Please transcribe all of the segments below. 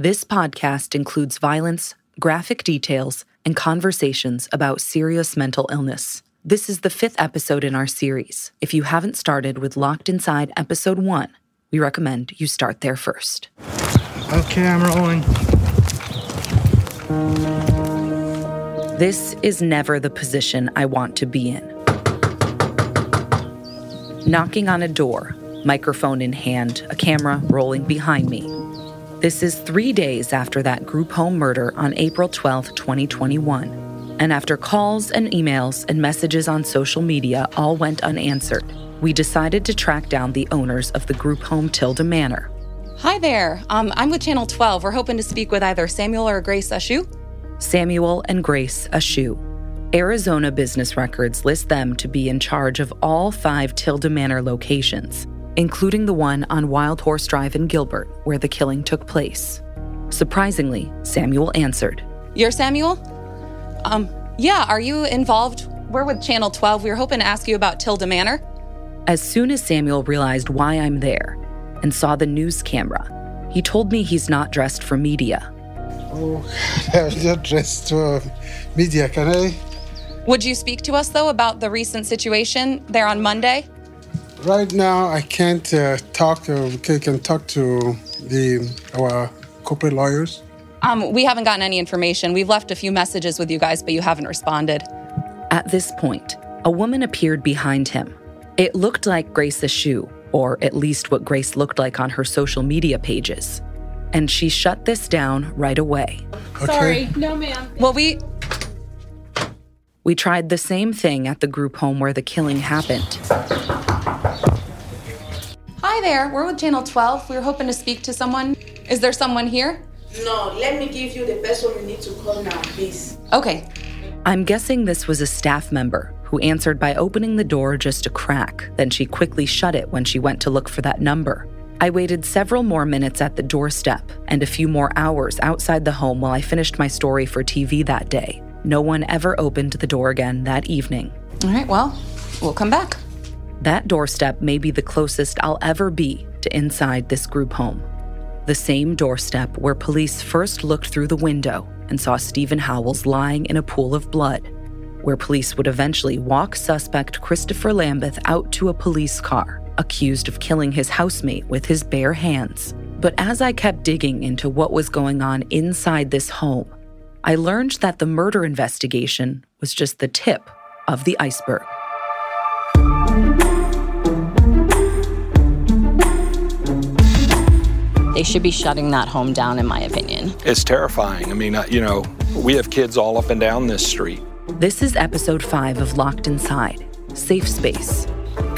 This podcast includes violence, graphic details, and conversations about serious mental illness. This is the fifth episode in our series. If you haven't started with Locked Inside Episode 1, we recommend you start there first. Okay, I'm rolling. This is never the position I want to be in. Knocking on a door, microphone in hand, a camera rolling behind me. This is three days after that group home murder on April 12, 2021. And after calls and emails and messages on social media all went unanswered, we decided to track down the owners of the group home Tilda Manor. Hi there. Um, I'm with Channel 12. We're hoping to speak with either Samuel or Grace Ashu. Samuel and Grace Ashu. Arizona business records list them to be in charge of all five Tilda Manor locations, including the one on Wild Horse Drive in Gilbert, where the killing took place. Surprisingly, Samuel answered. You're Samuel? Um, yeah, are you involved? We're with Channel 12. We were hoping to ask you about Tilda Manor. As soon as Samuel realized why I'm there and saw the news camera, he told me he's not dressed for media. Oh, I'm not dressed for media, can I? Would you speak to us, though, about the recent situation there on Monday? Right now, I can't uh, talk. Uh, we can talk to the our corporate lawyers. Um, we haven't gotten any information. We've left a few messages with you guys, but you haven't responded. At this point, a woman appeared behind him. It looked like Grace Ashu, or at least what Grace looked like on her social media pages. And she shut this down right away. Okay. Sorry, no, ma'am. Well, we. We tried the same thing at the group home where the killing happened. Hi there. We're with Channel 12. We were hoping to speak to someone. Is there someone here? No, let me give you the person you need to call now, please. Okay. I'm guessing this was a staff member who answered by opening the door just a crack. Then she quickly shut it when she went to look for that number. I waited several more minutes at the doorstep and a few more hours outside the home while I finished my story for TV that day. No one ever opened the door again that evening. All right, well, we'll come back. That doorstep may be the closest I'll ever be to inside this group home. The same doorstep where police first looked through the window and saw Stephen Howells lying in a pool of blood, where police would eventually walk suspect Christopher Lambeth out to a police car, accused of killing his housemate with his bare hands. But as I kept digging into what was going on inside this home, I learned that the murder investigation was just the tip of the iceberg. They should be shutting that home down, in my opinion. It's terrifying. I mean, uh, you know, we have kids all up and down this street. This is episode five of Locked Inside Safe Space.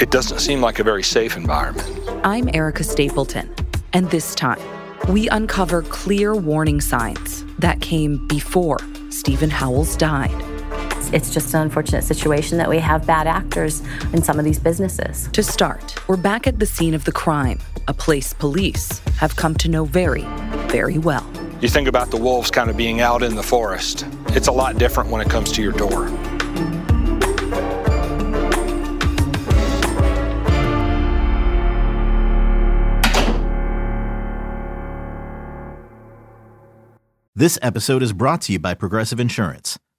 It doesn't seem like a very safe environment. I'm Erica Stapleton, and this time, we uncover clear warning signs that came before Stephen Howells died. It's just an unfortunate situation that we have bad actors in some of these businesses. To start, we're back at the scene of the crime, a place police have come to know very, very well. You think about the wolves kind of being out in the forest. It's a lot different when it comes to your door. This episode is brought to you by Progressive Insurance.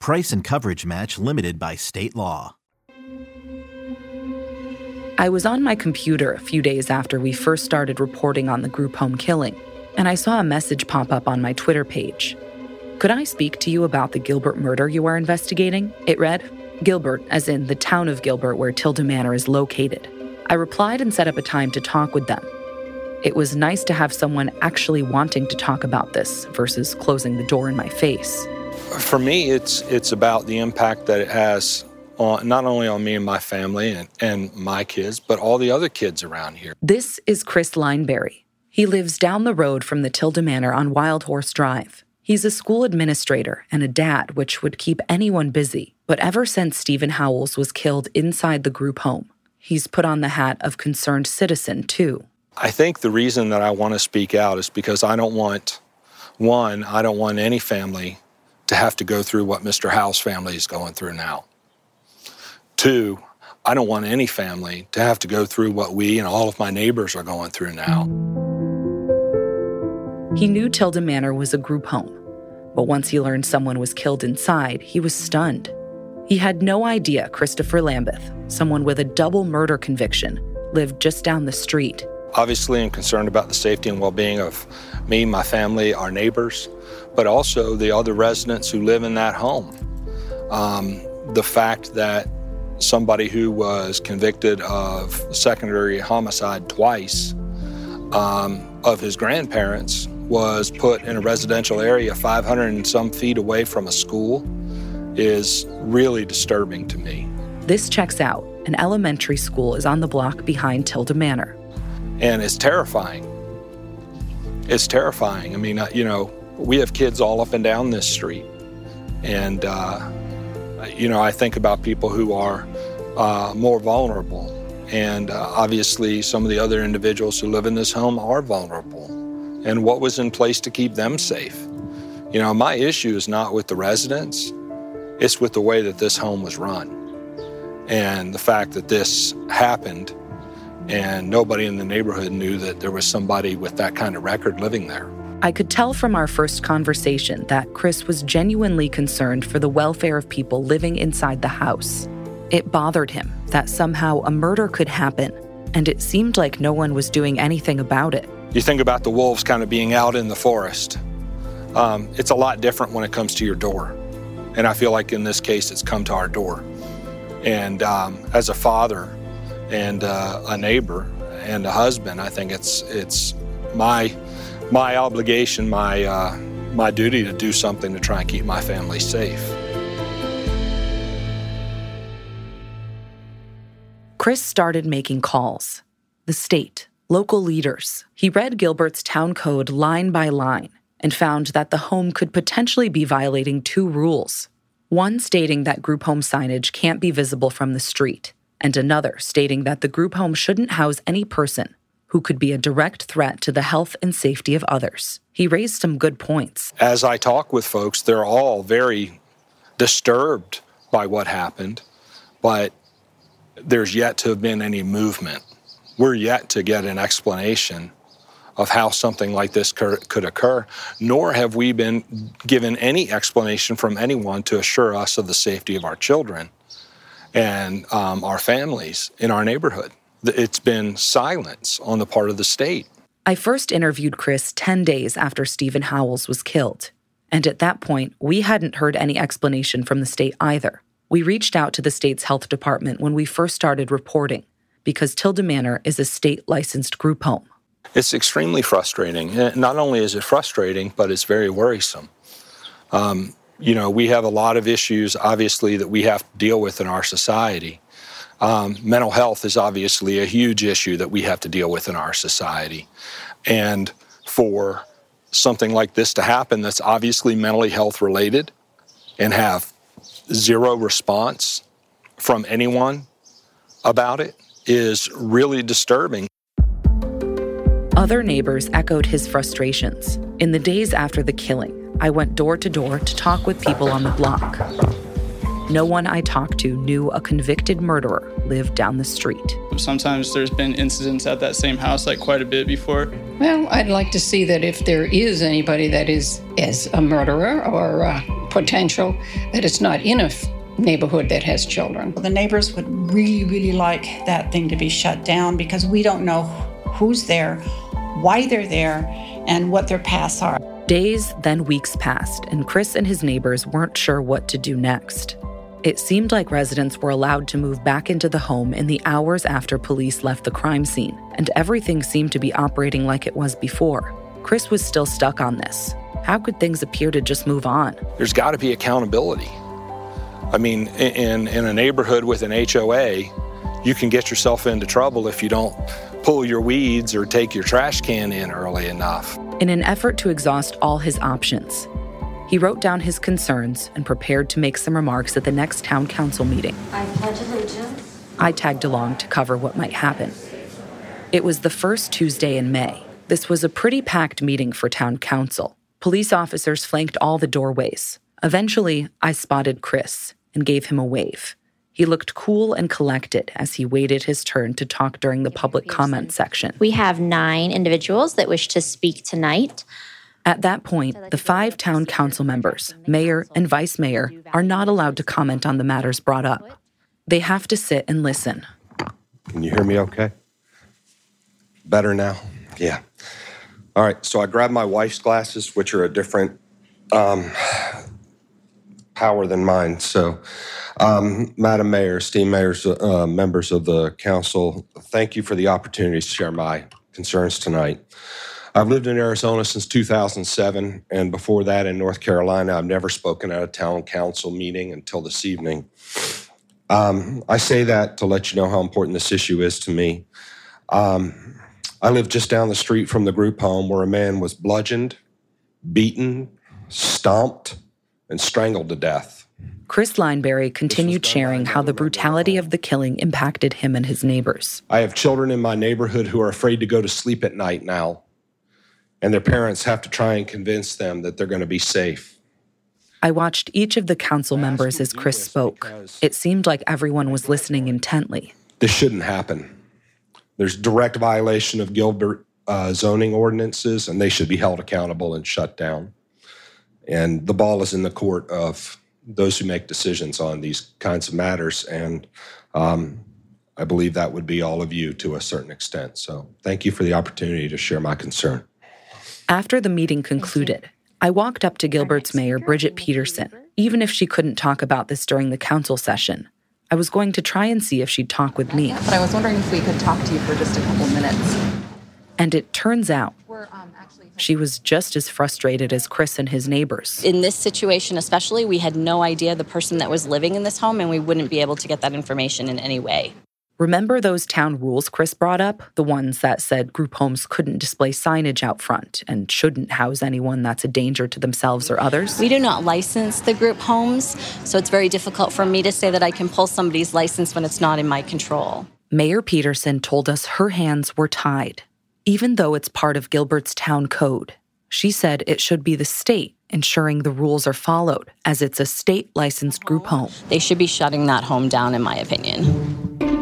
Price and coverage match limited by state law. I was on my computer a few days after we first started reporting on the group home killing, and I saw a message pop up on my Twitter page. Could I speak to you about the Gilbert murder you are investigating? It read. Gilbert, as in the town of Gilbert where Tilda Manor is located. I replied and set up a time to talk with them. It was nice to have someone actually wanting to talk about this versus closing the door in my face. For me, it's it's about the impact that it has on not only on me and my family and, and my kids, but all the other kids around here. This is Chris Lineberry. He lives down the road from the Tilda Manor on Wild Horse Drive. He's a school administrator and a dad, which would keep anyone busy. But ever since Stephen Howells was killed inside the group home, he's put on the hat of concerned citizen, too. I think the reason that I want to speak out is because I don't want, one, I don't want any family to have to go through what Mr. Howell's family is going through now. Two, I don't want any family to have to go through what we and all of my neighbors are going through now. He knew Tilda Manor was a group home, but once he learned someone was killed inside, he was stunned. He had no idea Christopher Lambeth, someone with a double murder conviction, lived just down the street. Obviously, I'm concerned about the safety and well being of me, my family, our neighbors, but also the other residents who live in that home. Um, the fact that somebody who was convicted of secondary homicide twice um, of his grandparents was put in a residential area 500 and some feet away from a school is really disturbing to me. This checks out. An elementary school is on the block behind Tilda Manor. And it's terrifying. It's terrifying. I mean, uh, you know, we have kids all up and down this street. And, uh, you know, I think about people who are uh, more vulnerable. And uh, obviously, some of the other individuals who live in this home are vulnerable. And what was in place to keep them safe? You know, my issue is not with the residents, it's with the way that this home was run. And the fact that this happened and nobody in the neighborhood knew that there was somebody with that kind of record living there. I could tell from our first conversation that Chris was genuinely concerned for the welfare of people living inside the house. It bothered him that somehow a murder could happen, and it seemed like no one was doing anything about it. You think about the wolves kind of being out in the forest. Um, it's a lot different when it comes to your door. And I feel like in this case, it's come to our door. And um, as a father and uh, a neighbor and a husband, I think it's it's my my obligation, my uh, my duty to do something to try and keep my family safe. Chris started making calls. The state, local leaders. He read Gilbert's town code line by line and found that the home could potentially be violating two rules one stating that group home signage can't be visible from the street, and another stating that the group home shouldn't house any person who could be a direct threat to the health and safety of others. He raised some good points. As I talk with folks, they're all very disturbed by what happened, but there's yet to have been any movement. We're yet to get an explanation of how something like this could occur, nor have we been given any explanation from anyone to assure us of the safety of our children and um, our families in our neighborhood. It's been silence on the part of the state. I first interviewed Chris 10 days after Stephen Howells was killed. And at that point, we hadn't heard any explanation from the state either. We reached out to the state's health department when we first started reporting because Tilda Manor is a state licensed group home. It's extremely frustrating. Not only is it frustrating, but it's very worrisome. Um, you know, we have a lot of issues, obviously, that we have to deal with in our society. Um, mental health is obviously a huge issue that we have to deal with in our society. And for something like this to happen that's obviously mentally health related and have zero response from anyone about it is really disturbing. Other neighbors echoed his frustrations. In the days after the killing, I went door to door to talk with people on the block. No one I talked to knew a convicted murderer lived down the street. Sometimes there's been incidents at that same house, like quite a bit before. Well, I'd like to see that if there is anybody that is is a murderer or a potential, that it's not in a neighborhood that has children. The neighbors would really, really like that thing to be shut down because we don't know who's there, why they're there, and what their pasts are. Days, then weeks passed, and Chris and his neighbors weren't sure what to do next. It seemed like residents were allowed to move back into the home in the hours after police left the crime scene, and everything seemed to be operating like it was before. Chris was still stuck on this. How could things appear to just move on? There's got to be accountability. I mean, in, in a neighborhood with an HOA, you can get yourself into trouble if you don't pull your weeds or take your trash can in early enough. In an effort to exhaust all his options, he wrote down his concerns and prepared to make some remarks at the next town council meeting. I pledge allegiance. I tagged along to cover what might happen. It was the first Tuesday in May. This was a pretty packed meeting for town council. Police officers flanked all the doorways. Eventually, I spotted Chris and gave him a wave. He looked cool and collected as he waited his turn to talk during the public comment section. We have nine individuals that wish to speak tonight. At that point, the five town council members, mayor and vice mayor, are not allowed to comment on the matters brought up. They have to sit and listen. Can you hear me okay? Better now? Yeah. All right, so I grabbed my wife's glasses, which are a different um, power than mine. So, um, Madam Mayor, esteemed mayors, uh, members of the council, thank you for the opportunity to share my concerns tonight. I've lived in Arizona since 2007, and before that in North Carolina. I've never spoken at a town council meeting until this evening. Um, I say that to let you know how important this issue is to me. Um, I live just down the street from the group home where a man was bludgeoned, beaten, stomped, and strangled to death. Chris Lineberry continued sharing how the brutality of the killing impacted him and his neighbors. I have children in my neighborhood who are afraid to go to sleep at night now and their parents have to try and convince them that they're going to be safe. I watched each of the council members as Chris spoke. It seemed like everyone was listening intently. This shouldn't happen. There's direct violation of Gilbert uh, zoning ordinances, and they should be held accountable and shut down. And the ball is in the court of those who make decisions on these kinds of matters. And um, I believe that would be all of you to a certain extent. So thank you for the opportunity to share my concern. After the meeting concluded, I walked up to Gilbert's mayor, Brigette Peterson. Even if she couldn't talk about this during the council session, I was going to try and see if she'd talk with me. But I was wondering if we could talk to you for just a couple minutes. And it turns out um, she was just as frustrated as Chris and his neighbors. In this situation, especially, we had no idea the person that was living in this home, and we wouldn't be able to get that information in any way. Remember those town rules Chris brought up? The ones that said group homes couldn't display signage out front and shouldn't house anyone that's a danger to themselves or others? We do not license the group homes, so it's very difficult for me to say that I can pull somebody's license when it's not in my control. Mayor Peterson told us her hands were tied, even though it's part of Gilbert's town code. She said it should be the state ensuring the rules are followed, as it's a state licensed group home. They should be shutting that home down, in my opinion.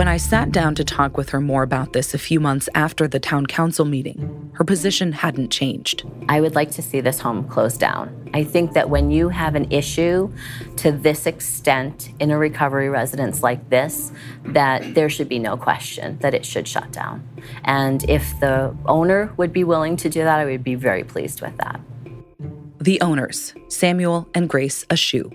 When I sat down to talk with her more about this a few months after the town council meeting, her position hadn't changed. I would like to see this home closed down. I think that when you have an issue to this extent in a recovery residence like this, that there should be no question that it should shut down. And if the owner would be willing to do that, I would be very pleased with that. The owners, Samuel and Grace Ashu.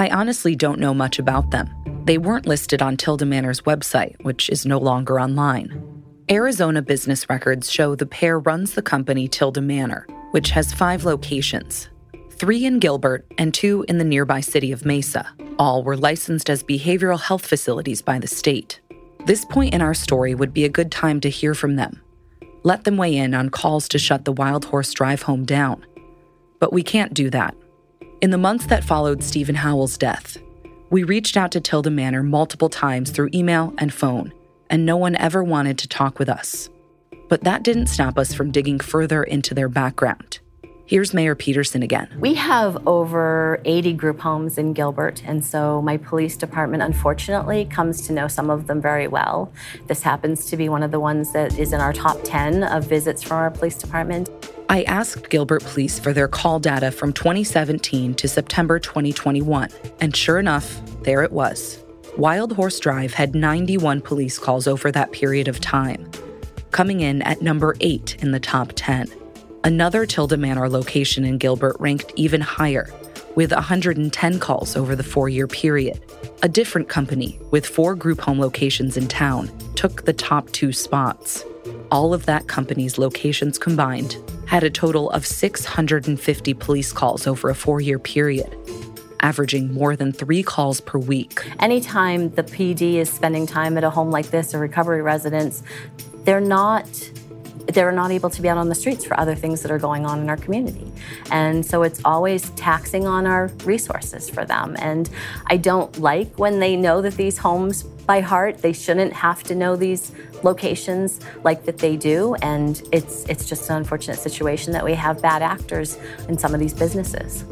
I honestly don't know much about them. They weren't listed on Tilda Manor's website, which is no longer online. Arizona business records show the pair runs the company Tilda Manor, which has five locations three in Gilbert and two in the nearby city of Mesa. All were licensed as behavioral health facilities by the state. This point in our story would be a good time to hear from them. Let them weigh in on calls to shut the Wild Horse Drive home down. But we can't do that. In the months that followed Stephen Howell's death, we reached out to Tilda Manor multiple times through email and phone, and no one ever wanted to talk with us. But that didn't stop us from digging further into their background. Here's Mayor Peterson again. We have over 80 group homes in Gilbert, and so my police department unfortunately comes to know some of them very well. This happens to be one of the ones that is in our top 10 of visits from our police department. I asked Gilbert Police for their call data from 2017 to September 2021, and sure enough, there it was. Wild Horse Drive had 91 police calls over that period of time. coming in at number eight in the top 10. Another Tilda Manor location in Gilbert ranked even higher, with 110 calls over the four year period. A different company, with four group home locations in town, took the top two spots. All of that company's locations combined had a total of 650 police calls over a four year period, averaging more than three calls per week. Anytime the PD is spending time at a home like this a recovery residence, they're not they're not able to be out on the streets for other things that are going on in our community. And so it's always taxing on our resources for them. And I don't like when they know that these homes by heart, they shouldn't have to know these locations like that they do. And it's it's just an unfortunate situation that we have bad actors in some of these businesses.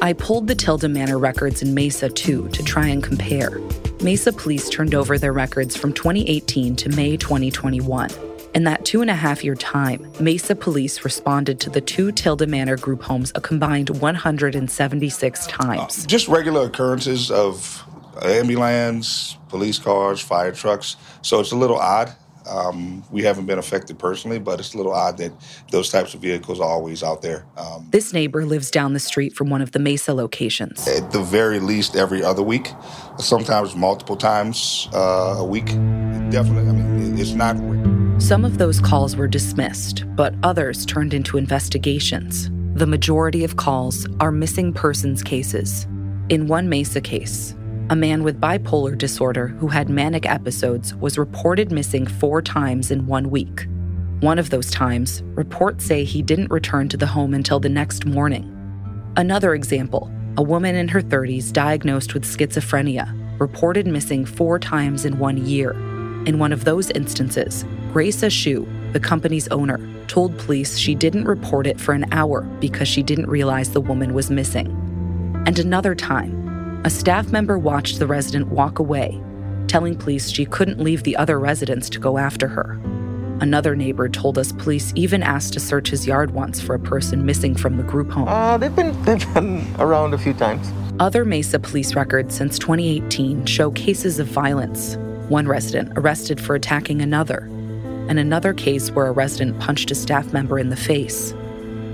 I pulled the Tilda Manor records in Mesa too to try and compare. Mesa police turned over their records from 2018 to May 2021. In that two and a half year time, Mesa police responded to the two Tilda Manor group homes a combined 176 times. Uh, just regular occurrences of ambulance, police cars, fire trucks. So it's a little odd. Um, we haven't been affected personally, but it's a little odd that those types of vehicles are always out there. Um, this neighbor lives down the street from one of the Mesa locations. At the very least, every other week, sometimes multiple times uh, a week. Definitely, I mean, it's not. Some of those calls were dismissed, but others turned into investigations. The majority of calls are missing persons cases. In one Mesa case, a man with bipolar disorder who had manic episodes was reported missing four times in one week. One of those times, reports say he didn't return to the home until the next morning. Another example a woman in her 30s diagnosed with schizophrenia, reported missing four times in one year. In one of those instances, Grace Ashu, the company's owner, told police she didn't report it for an hour because she didn't realize the woman was missing. And another time, a staff member watched the resident walk away, telling police she couldn't leave the other residents to go after her. Another neighbor told us police even asked to search his yard once for a person missing from the group home. Uh, they've, been, they've been around a few times. Other Mesa police records since 2018 show cases of violence. One resident arrested for attacking another, and another case where a resident punched a staff member in the face.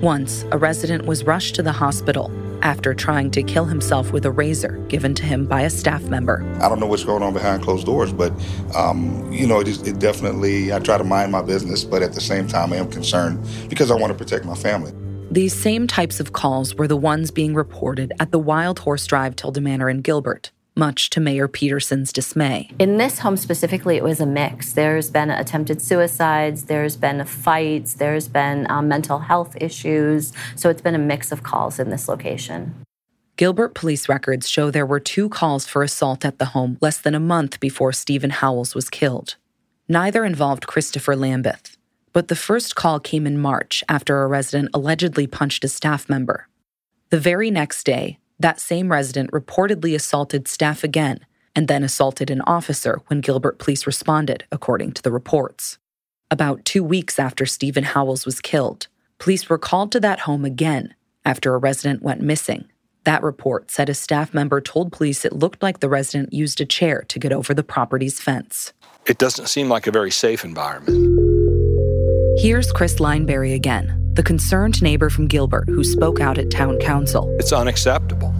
Once, a resident was rushed to the hospital after trying to kill himself with a razor given to him by a staff member. I don't know what's going on behind closed doors, but um, you know, it, is, it definitely. I try to mind my business, but at the same time, I am concerned because I want to protect my family. These same types of calls were the ones being reported at the Wild Horse Drive Tilda Manor in Gilbert much to Mayor Peterson's dismay. In this home specifically, it was a mix. There's been attempted suicides, there's been fights, there's been um, mental health issues. So it's been a mix of calls in this location. Gilbert police records show there were two calls for assault at the home less than a month before Stephen Howells was killed. Neither involved Christopher Lambeth, but the first call came in March after a resident allegedly punched a staff member. The very next day, that same resident reportedly assaulted staff again and then assaulted an officer when Gilbert police responded, according to the reports. About two weeks after Stephen Howells was killed, police were called to that home again after a resident went missing. That report said a staff member told police it looked like the resident used a chair to get over the property's fence. It doesn't seem like a very safe environment. Here's Chris Lineberry again, the concerned neighbor from Gilbert who spoke out at town council. It's unacceptable.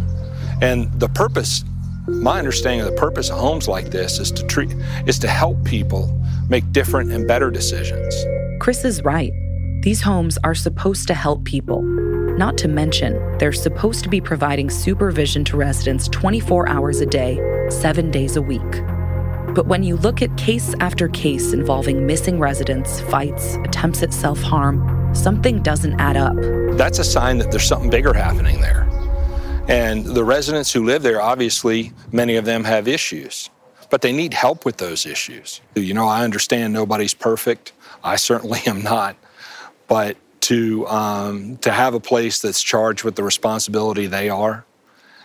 And the purpose, my understanding of the purpose of homes like this is to treat is to help people make different and better decisions. Chris is right. These homes are supposed to help people. Not to mention, they're supposed to be providing supervision to residents 24 hours a day, 7 days a week. But when you look at case after case involving missing residents, fights, attempts at self harm, something doesn't add up. That's a sign that there's something bigger happening there. And the residents who live there, obviously, many of them have issues, but they need help with those issues. You know, I understand nobody's perfect. I certainly am not. But to, um, to have a place that's charged with the responsibility they are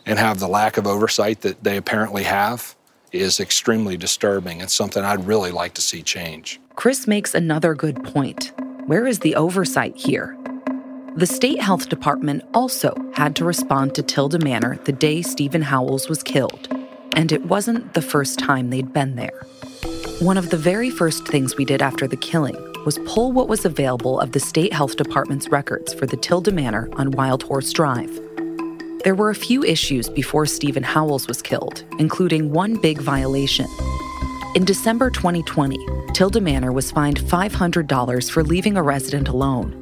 and have the lack of oversight that they apparently have is extremely disturbing and something I'd really like to see change. Chris makes another good point. Where is the oversight here? The state health department also had to respond to Tilda Manor the day Stephen Howells was killed, and it wasn't the first time they'd been there. One of the very first things we did after the killing was pull what was available of the state health department's records for the Tilda Manor on Wild Horse Drive. There were a few issues before Stephen Howells was killed, including one big violation. In December 2020, Tilda Manor was fined $500 for leaving a resident alone.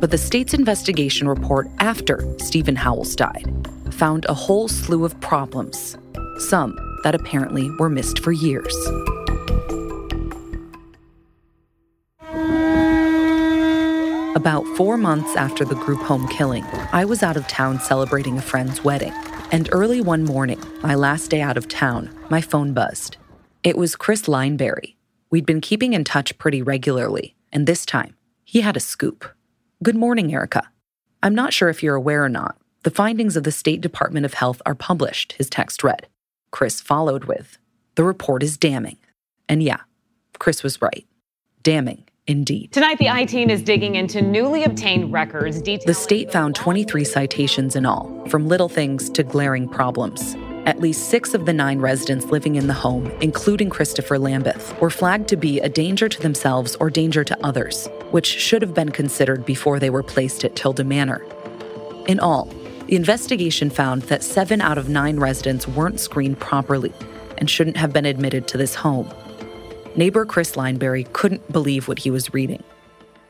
But the state's investigation report after Stephen Howells died found a whole slew of problems, some that apparently were missed for years. About four months after the group home killing, I was out of town celebrating a friend's wedding. And early one morning, my last day out of town, my phone buzzed. It was Chris Lineberry. We'd been keeping in touch pretty regularly, and this time, he had a scoop. Good morning, Erica. I'm not sure if you're aware or not. The findings of the State Department of Health are published, his text read. Chris followed with, The report is damning. And yeah, Chris was right. Damning indeed. Tonight, the I team is digging into newly obtained records. The state found 23 citations in all, from little things to glaring problems. At least six of the nine residents living in the home, including Christopher Lambeth, were flagged to be a danger to themselves or danger to others, which should have been considered before they were placed at Tilda Manor. In all, the investigation found that seven out of nine residents weren't screened properly and shouldn't have been admitted to this home neighbor Chris Lineberry couldn't believe what he was reading.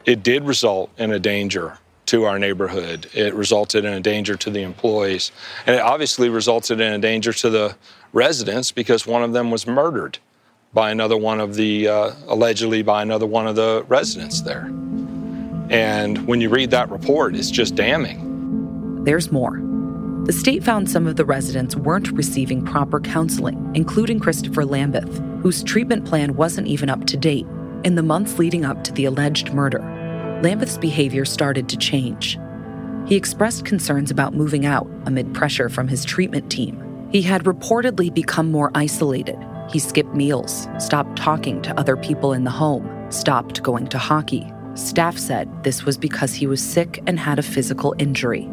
It did result in a danger to our neighborhood. It resulted in a danger to the employees. And it obviously resulted in a danger to the residents because one of them was murdered by another one of the, uh, allegedly by another one of the residents there. And when you read that report, it's just damning. There's more. The state found some of the residents weren't receiving proper counseling, including Christopher Lambeth, whose treatment plan wasn't even up to date. In the months leading up to the alleged murder, Lambeth's behavior started to change. He expressed concerns about moving out amid pressure from his treatment team. He had reportedly become more isolated. He skipped meals, stopped talking to other people in the home, stopped going to hockey. Staff said this was because he was sick and had a physical injury.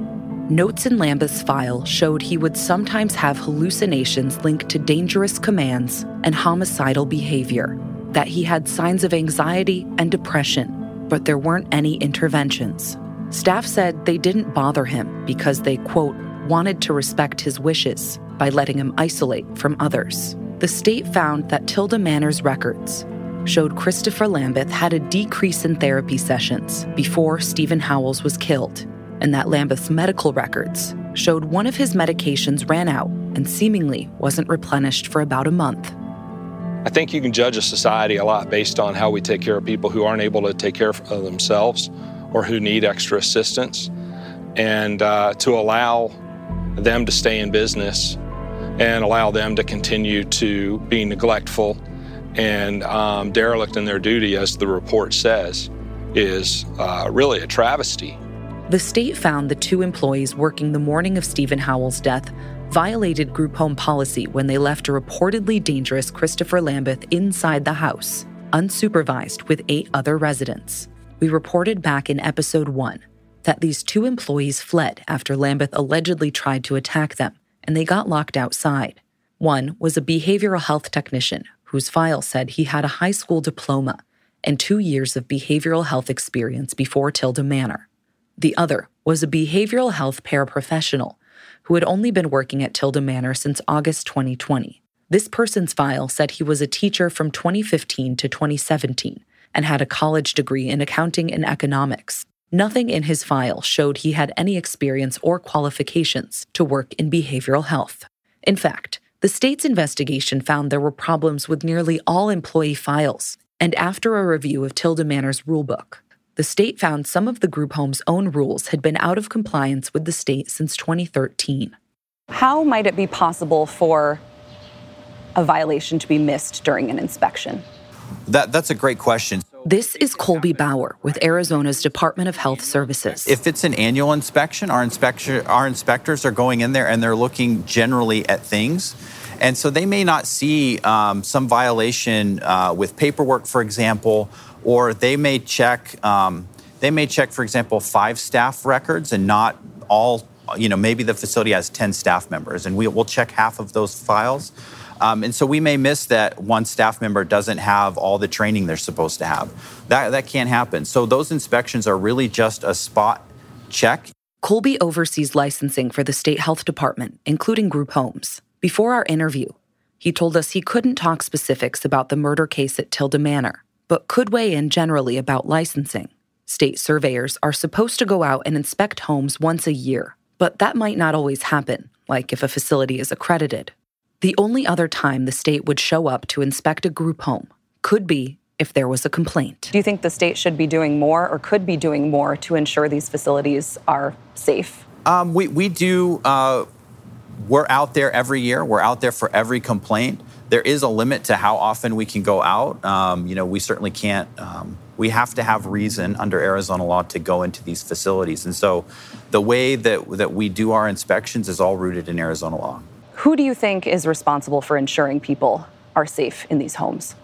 Notes in Lambeth's file showed he would sometimes have hallucinations linked to dangerous commands and homicidal behavior, that he had signs of anxiety and depression, but there weren't any interventions. Staff said they didn't bother him because they, quote, wanted to respect his wishes by letting him isolate from others. The state found that Tilda Manor's records showed Christopher Lambeth had a decrease in therapy sessions before Stephen Howells was killed and that Lambeth's medical records showed one of his medications ran out and seemingly wasn't replenished for about a month. I think you can judge a society a lot based on how we take care of people who aren't able to take care of themselves or who need extra assistance. And uh, to allow them to stay in business and allow them to continue to be neglectful and um, derelict in their duty, as the report says, is uh, really a travesty. The state found the two employees working the morning of Stephen Howell's death violated group home policy when they left a reportedly dangerous Christopher Lambeth inside the house, unsupervised with eight other residents. We reported back in episode one that these two employees fled after Lambeth allegedly tried to attack them, and they got locked outside. One was a behavioral health technician whose file said he had a high school diploma and two years of behavioral health experience before Tilda Manor. The other was a behavioral health paraprofessional who had only been working at Tilda Manor since August 2020. This person's file said he was a teacher from 2015 to 2017 and had a college degree in accounting and economics. Nothing in his file showed he had any experience or qualifications to work in behavioral health. In fact, the state's investigation found there were problems with nearly all employee files, and after a review of Tilda Manor's rulebook, the state found some of the group home's own rules had been out of compliance with the state since 2013. How might it be possible for a violation to be missed during an inspection? That, that's a great question. This is Colby Bower with Arizona's Department of Health Services. If it's an annual inspection, our, inspection, our inspectors are going in there and they're looking generally at things. And so they may not see um, some violation uh, with paperwork, for example, or they may check um, they may check for example five staff records and not all you know maybe the facility has 10 staff members and we, will check half of those files Um, and so we may miss that one staff member doesn't have all the training they're supposed to have. That, that can't happen. So those inspections are really just a spot check. Colby oversees licensing for the state health department, including group homes. Before our interview, he told us he couldn't talk specifics about the murder case at Tilda Manor, but could weigh in generally about licensing. State surveyors are supposed to go out and inspect homes once a year, but that might not always happen, like if a facility is accredited. The only other time the state would show up to inspect a group home could be if there was a complaint. Do you think the state should be doing more or could be doing more to ensure these facilities are safe? Um, we, we do, uh, we're out there every year. We're out there for every complaint. There is a limit to how often we can go out. Um, you know, we certainly can't, um, we have to have reason under Arizona law to go into these facilities. And so the way that, that we do our inspections is all rooted in Arizona law. Who do you think is responsible for ensuring people are safe in these homes?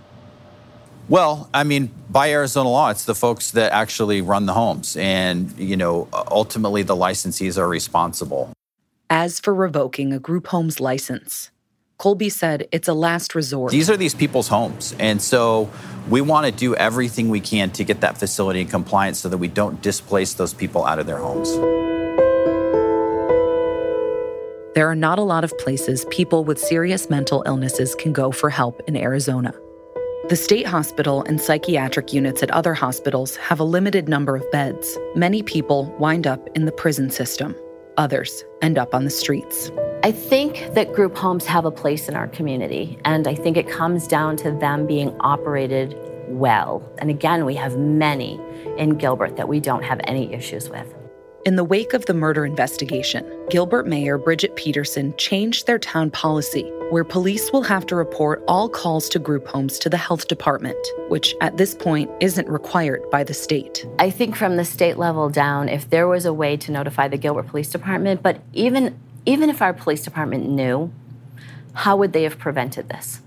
Well, I mean, by Arizona law, it's the folks that actually run the homes. And, you know, ultimately the licensees are responsible. As for revoking a group home's license, Colby said it's a last resort. These are these people's homes. And so we want to do everything we can to get that facility in compliance so that we don't displace those people out of their homes. There are not a lot of places people with serious mental illnesses can go for help in Arizona. The state hospital and psychiatric units at other hospitals have a limited number of beds. Many people wind up in the prison system, others end up on the streets. I think that group homes have a place in our community, and I think it comes down to them being operated well. And again, we have many in Gilbert that we don't have any issues with. In the wake of the murder investigation, Gilbert Mayor Brigette Peterson changed their town policy where police will have to report all calls to group homes to the health department, which at this point isn't required by the state. I think from the state level down, if there was a way to notify the Gilbert Police Department, but even even if our police department knew, how would they have prevented this?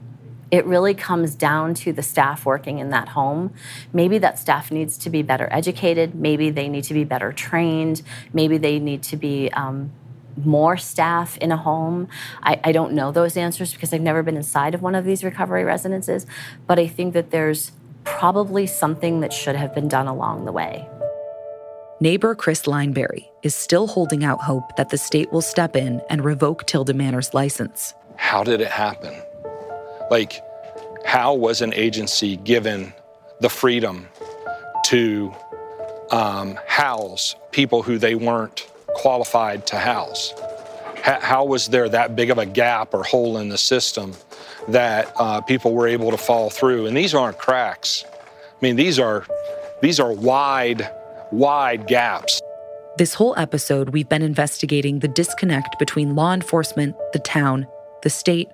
It really comes down to the staff working in that home. Maybe that staff needs to be better educated. Maybe they need to be better trained. Maybe they need to be um, more staff in a home. I, I don't know those answers because I've never been inside of one of these recovery residences, but I think that there's probably something that should have been done along the way. Neighbor Chris Lineberry is still holding out hope that the state will step in and revoke Tilda Manor's license. How did it happen? Like, how was an agency given the freedom to um, house people who they weren't qualified to house? How, was there that big of a gap or hole in the system that uh, people were able to fall through? And these aren't cracks. I mean, these are these are wide, wide gaps. This whole episode, we've been investigating the disconnect between law enforcement, the town, the state,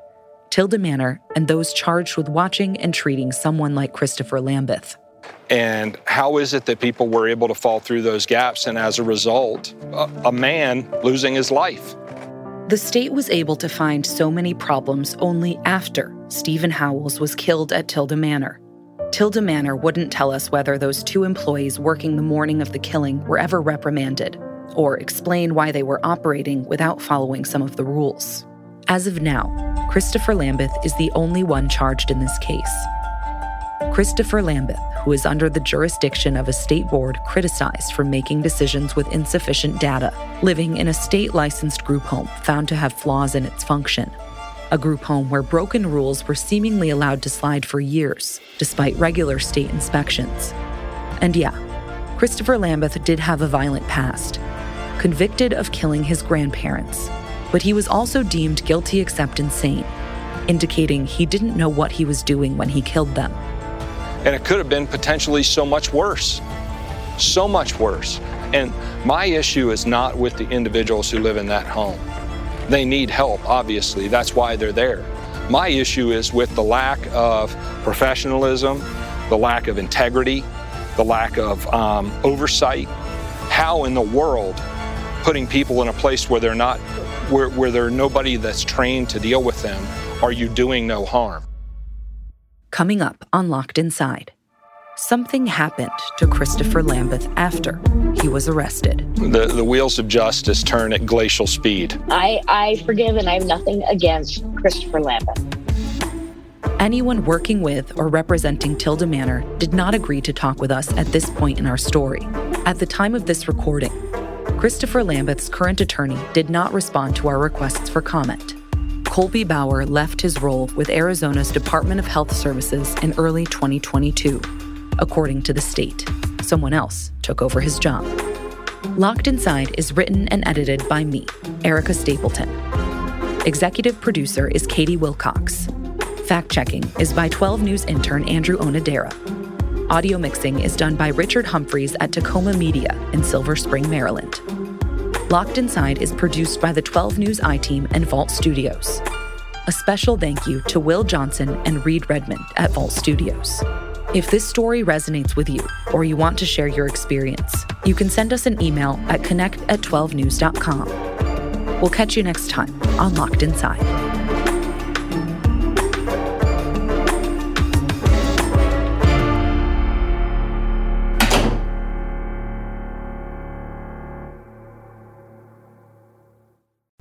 Tilda Manor, and those charged with watching and treating someone like Christopher Lambeth. And how is it that people were able to fall through those gaps and as a result, a, a man losing his life? The state was able to find so many problems only after Stephen Howells was killed at Tilda Manor. Tilda Manor wouldn't tell us whether those two employees working the morning of the killing were ever reprimanded or explain why they were operating without following some of the rules. As of now, Christopher Lambeth is the only one charged in this case. Christopher Lambeth, who is under the jurisdiction of a state board criticized for making decisions with insufficient data, living in a state licensed group home found to have flaws in its function. A group home where broken rules were seemingly allowed to slide for years, despite regular state inspections. And yeah, Christopher Lambeth did have a violent past, convicted of killing his grandparents but he was also deemed guilty except insane, indicating he didn't know what he was doing when he killed them. And it could have been potentially so much worse. So much worse. And my issue is not with the individuals who live in that home. They need help, obviously. That's why they're there. My issue is with the lack of professionalism, the lack of integrity, the lack of um, oversight. How in the world putting people in a place where they're not where, where there's nobody that's trained to deal with them, are you doing no harm? Coming up on Locked Inside, something happened to Christopher Lambeth after he was arrested. The, the wheels of justice turn at glacial speed. I, I forgive and I have nothing against Christopher Lambeth. Anyone working with or representing Tilda Manor did not agree to talk with us at this point in our story. At the time of this recording, Christopher Lambeth's current attorney did not respond to our requests for comment. Colby Bower left his role with Arizona's Department of Health Services in early 2022. According to the state, someone else took over his job. Locked Inside is written and edited by me, Erica Stapleton. Executive producer is Katie Wilcox. Fact checking is by 12 News intern Andrew Onadera. Audio mixing is done by Richard Humphreys at Tacoma Media in Silver Spring, Maryland. Locked Inside is produced by the 12 News I Team and Vault Studios. A special thank you to Will Johnson and Reed Redmond at Vault Studios. If this story resonates with you or you want to share your experience, you can send us an email at connect at 12news.com. We'll catch you next time on Locked Inside.